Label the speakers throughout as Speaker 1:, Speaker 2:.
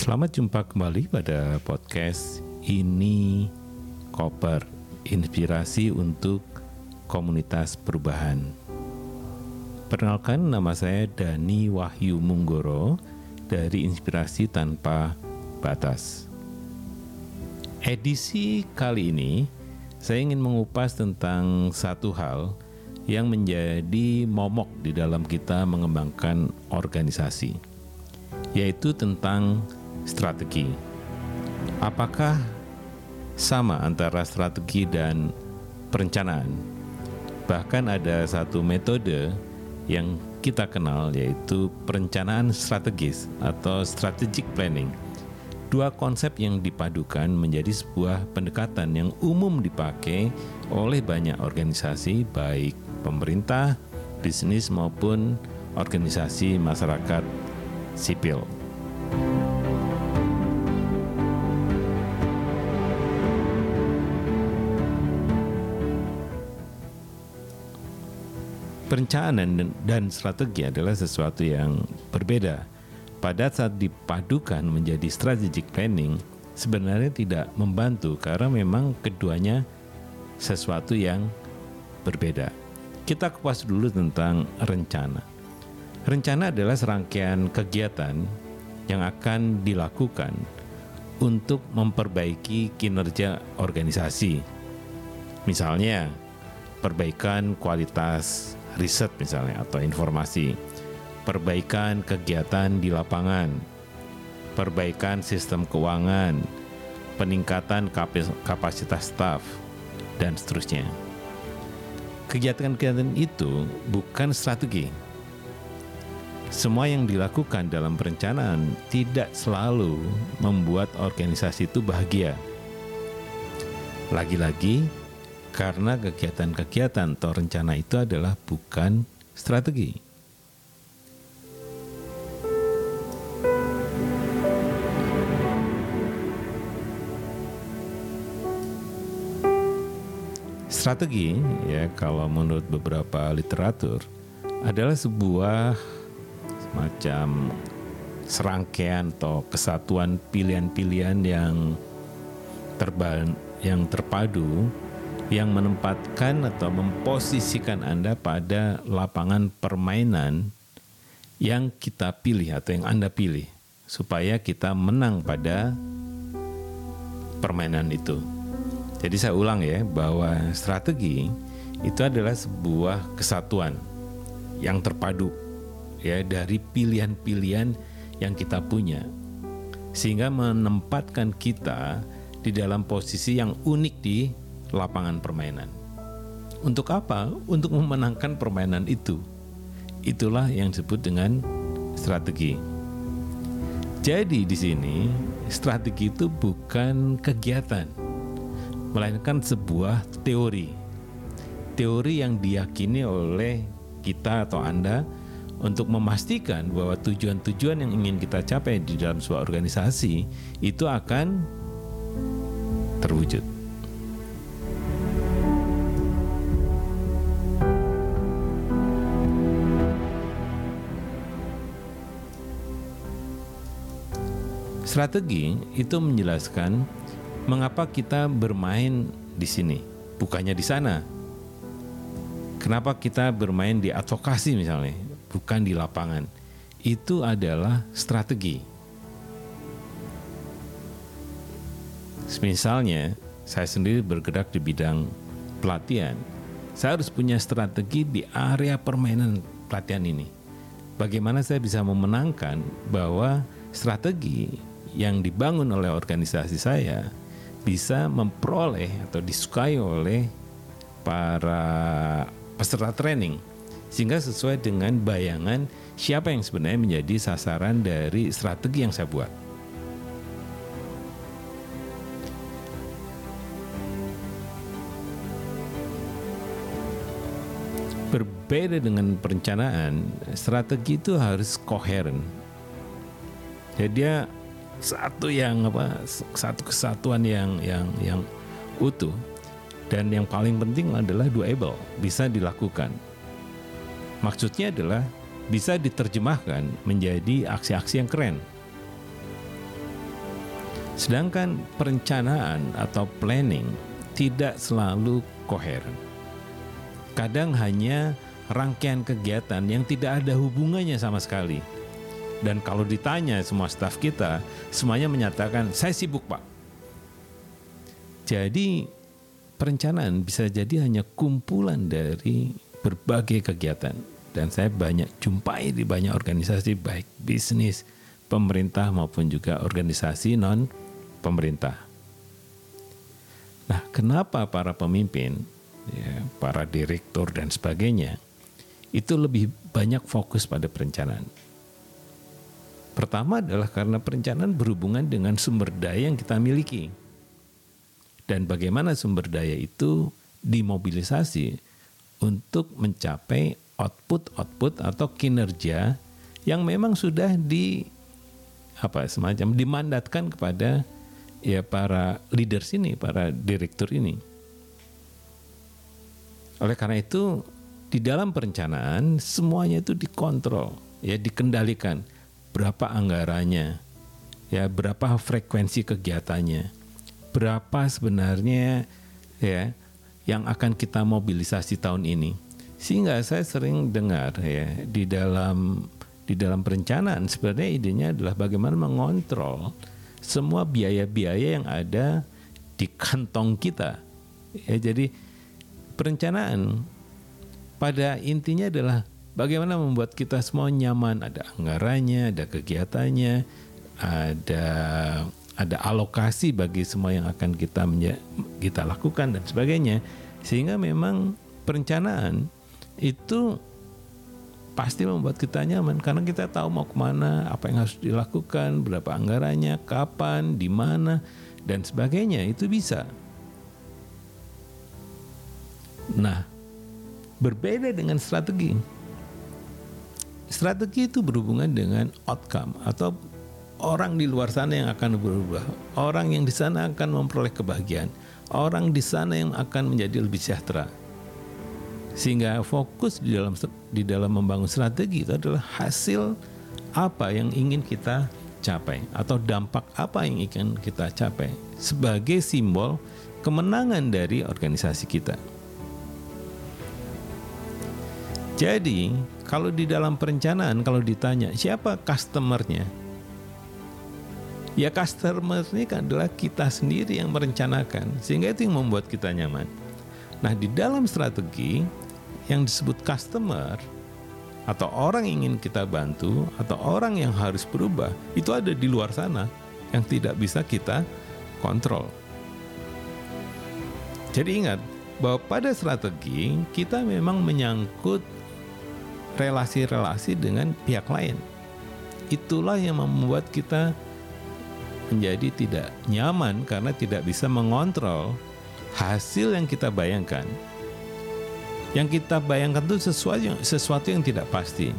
Speaker 1: Selamat jumpa kembali pada podcast ini Koper Inspirasi untuk Komunitas Perubahan. Perkenalkan nama saya Dani Wahyu Munggoro dari Inspirasi Tanpa Batas. Edisi kali ini saya ingin mengupas tentang satu hal yang menjadi momok di dalam kita mengembangkan organisasi, yaitu tentang strategi. Apakah sama antara strategi dan perencanaan? Bahkan ada satu metode yang kita kenal yaitu perencanaan strategis atau strategic planning. Dua konsep yang dipadukan menjadi sebuah pendekatan yang umum dipakai oleh banyak organisasi baik pemerintah, bisnis maupun organisasi masyarakat sipil. Perencanaan dan strategi adalah sesuatu yang berbeda. Pada saat dipadukan menjadi strategic planning, sebenarnya tidak membantu karena memang keduanya sesuatu yang berbeda. Kita kupas dulu tentang rencana. Rencana adalah serangkaian kegiatan yang akan dilakukan untuk memperbaiki kinerja organisasi. Misalnya, perbaikan kualitas riset misalnya atau informasi, perbaikan kegiatan di lapangan, perbaikan sistem keuangan, peningkatan kapasitas staf, dan seterusnya. Kegiatan-kegiatan itu bukan strategi. Semua yang dilakukan dalam perencanaan tidak selalu membuat organisasi itu bahagia. Lagi-lagi, karena kegiatan-kegiatan atau rencana itu adalah bukan strategi. Strategi ya kalau menurut beberapa literatur adalah sebuah semacam serangkaian atau kesatuan pilihan-pilihan yang terban yang terpadu yang menempatkan atau memposisikan Anda pada lapangan permainan yang kita pilih atau yang Anda pilih supaya kita menang pada permainan itu. Jadi saya ulang ya bahwa strategi itu adalah sebuah kesatuan yang terpadu ya dari pilihan-pilihan yang kita punya sehingga menempatkan kita di dalam posisi yang unik di lapangan permainan. Untuk apa? Untuk memenangkan permainan itu. Itulah yang disebut dengan strategi. Jadi di sini strategi itu bukan kegiatan, melainkan sebuah teori. Teori yang diyakini oleh kita atau Anda untuk memastikan bahwa tujuan-tujuan yang ingin kita capai di dalam sebuah organisasi itu akan terwujud. Strategi itu menjelaskan mengapa kita bermain di sini, bukannya di sana. Kenapa kita bermain di advokasi misalnya, bukan di lapangan. Itu adalah strategi. Misalnya, saya sendiri bergerak di bidang pelatihan. Saya harus punya strategi di area permainan pelatihan ini. Bagaimana saya bisa memenangkan bahwa strategi yang dibangun oleh organisasi saya bisa memperoleh atau disukai oleh para peserta training sehingga sesuai dengan bayangan siapa yang sebenarnya menjadi sasaran dari strategi yang saya buat. Berbeda dengan perencanaan, strategi itu harus koheren. Jadi dia satu yang apa satu kesatuan yang yang yang utuh dan yang paling penting adalah doable bisa dilakukan maksudnya adalah bisa diterjemahkan menjadi aksi-aksi yang keren Sedangkan perencanaan atau planning tidak selalu koheren. Kadang hanya rangkaian kegiatan yang tidak ada hubungannya sama sekali. Dan kalau ditanya semua staf kita, semuanya menyatakan saya sibuk pak. Jadi perencanaan bisa jadi hanya kumpulan dari berbagai kegiatan. Dan saya banyak jumpai di banyak organisasi baik bisnis, pemerintah maupun juga organisasi non pemerintah. Nah, kenapa para pemimpin, ya, para direktur dan sebagainya itu lebih banyak fokus pada perencanaan? Pertama adalah karena perencanaan berhubungan dengan sumber daya yang kita miliki. Dan bagaimana sumber daya itu dimobilisasi untuk mencapai output-output atau kinerja yang memang sudah di apa semacam dimandatkan kepada ya para leaders ini, para direktur ini. Oleh karena itu di dalam perencanaan semuanya itu dikontrol, ya dikendalikan berapa anggarannya, ya berapa frekuensi kegiatannya, berapa sebenarnya ya yang akan kita mobilisasi tahun ini. Sehingga saya sering dengar ya di dalam di dalam perencanaan sebenarnya idenya adalah bagaimana mengontrol semua biaya-biaya yang ada di kantong kita. Ya, jadi perencanaan pada intinya adalah bagaimana membuat kita semua nyaman, ada anggarannya, ada kegiatannya, ada ada alokasi bagi semua yang akan kita kita lakukan dan sebagainya. Sehingga memang perencanaan itu pasti membuat kita nyaman karena kita tahu mau ke mana, apa yang harus dilakukan, berapa anggarannya, kapan, di mana, dan sebagainya. Itu bisa. Nah, berbeda dengan strategi. Strategi itu berhubungan dengan outcome atau orang di luar sana yang akan berubah, orang yang di sana akan memperoleh kebahagiaan, orang di sana yang akan menjadi lebih sejahtera. Sehingga fokus di dalam di dalam membangun strategi itu adalah hasil apa yang ingin kita capai atau dampak apa yang ingin kita capai sebagai simbol kemenangan dari organisasi kita. Jadi, kalau di dalam perencanaan kalau ditanya siapa customernya? Ya customer ini kan adalah kita sendiri yang merencanakan sehingga itu yang membuat kita nyaman. Nah, di dalam strategi yang disebut customer atau orang yang ingin kita bantu atau orang yang harus berubah itu ada di luar sana yang tidak bisa kita kontrol. Jadi ingat bahwa pada strategi kita memang menyangkut relasi-relasi dengan pihak lain. Itulah yang membuat kita menjadi tidak nyaman karena tidak bisa mengontrol hasil yang kita bayangkan yang kita bayangkan itu sesuatu yang, sesuatu yang tidak pasti.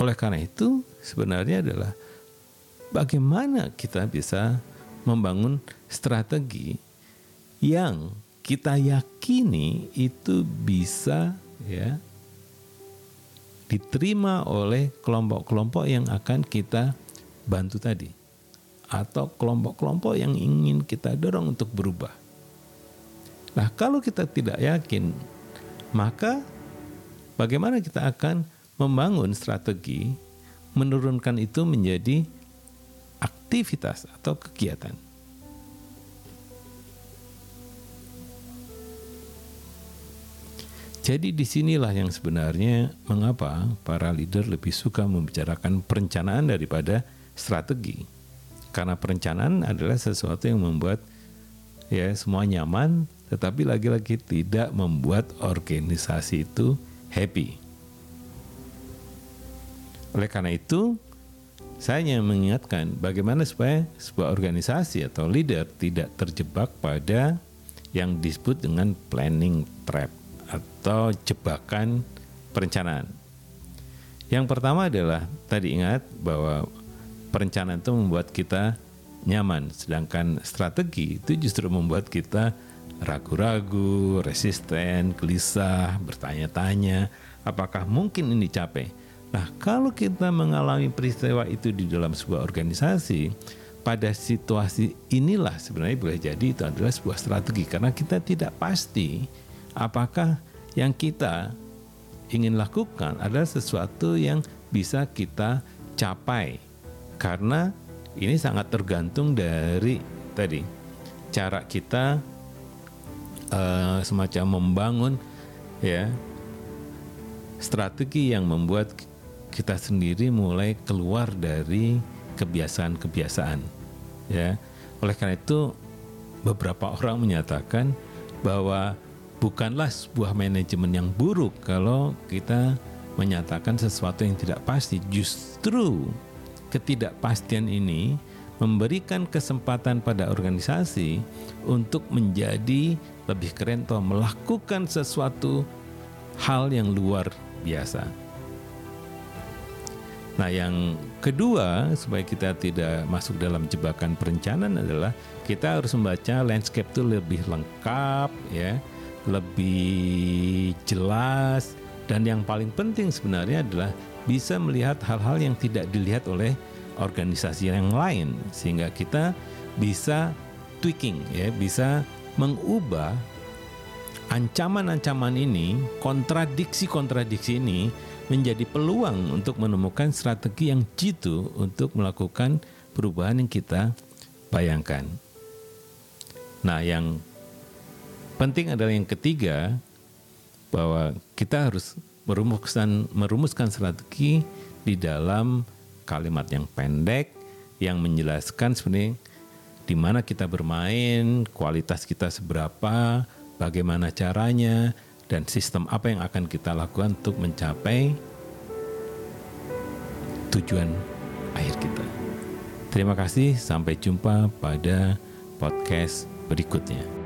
Speaker 1: Oleh karena itu, sebenarnya adalah bagaimana kita bisa membangun strategi yang kita yakini itu bisa ya diterima oleh kelompok-kelompok yang akan kita bantu tadi atau kelompok-kelompok yang ingin kita dorong untuk berubah. Nah, kalau kita tidak yakin, maka bagaimana kita akan membangun strategi menurunkan itu menjadi aktivitas atau kegiatan. Jadi di sinilah yang sebenarnya mengapa para leader lebih suka membicarakan perencanaan daripada strategi. Karena perencanaan adalah sesuatu yang membuat ya semua nyaman, tetapi lagi-lagi tidak membuat organisasi itu happy. Oleh karena itu, saya hanya mengingatkan bagaimana supaya sebuah organisasi atau leader tidak terjebak pada yang disebut dengan planning trap atau jebakan perencanaan. Yang pertama adalah tadi ingat bahwa perencanaan itu membuat kita nyaman, sedangkan strategi itu justru membuat kita ragu-ragu, resisten, gelisah, bertanya-tanya, apakah mungkin ini capai? Nah, kalau kita mengalami peristiwa itu di dalam sebuah organisasi, pada situasi inilah sebenarnya boleh jadi itu adalah sebuah strategi karena kita tidak pasti apakah yang kita ingin lakukan adalah sesuatu yang bisa kita capai? Karena ini sangat tergantung dari tadi cara kita uh, semacam membangun ya strategi yang membuat kita sendiri mulai keluar dari kebiasaan-kebiasaan ya. Oleh karena itu beberapa orang menyatakan bahwa bukanlah sebuah manajemen yang buruk kalau kita menyatakan sesuatu yang tidak pasti justru ketidakpastian ini memberikan kesempatan pada organisasi untuk menjadi lebih keren atau melakukan sesuatu hal yang luar biasa. Nah, yang kedua supaya kita tidak masuk dalam jebakan perencanaan adalah kita harus membaca landscape itu lebih lengkap ya, lebih jelas dan yang paling penting sebenarnya adalah bisa melihat hal-hal yang tidak dilihat oleh organisasi yang lain sehingga kita bisa tweaking ya, bisa mengubah ancaman-ancaman ini, kontradiksi-kontradiksi ini menjadi peluang untuk menemukan strategi yang jitu untuk melakukan perubahan yang kita bayangkan. Nah, yang penting adalah yang ketiga bahwa kita harus merumuskan merumuskan strategi di dalam kalimat yang pendek yang menjelaskan sebenarnya di mana kita bermain, kualitas kita seberapa, bagaimana caranya, dan sistem apa yang akan kita lakukan untuk mencapai tujuan akhir kita. Terima kasih, sampai jumpa pada podcast berikutnya.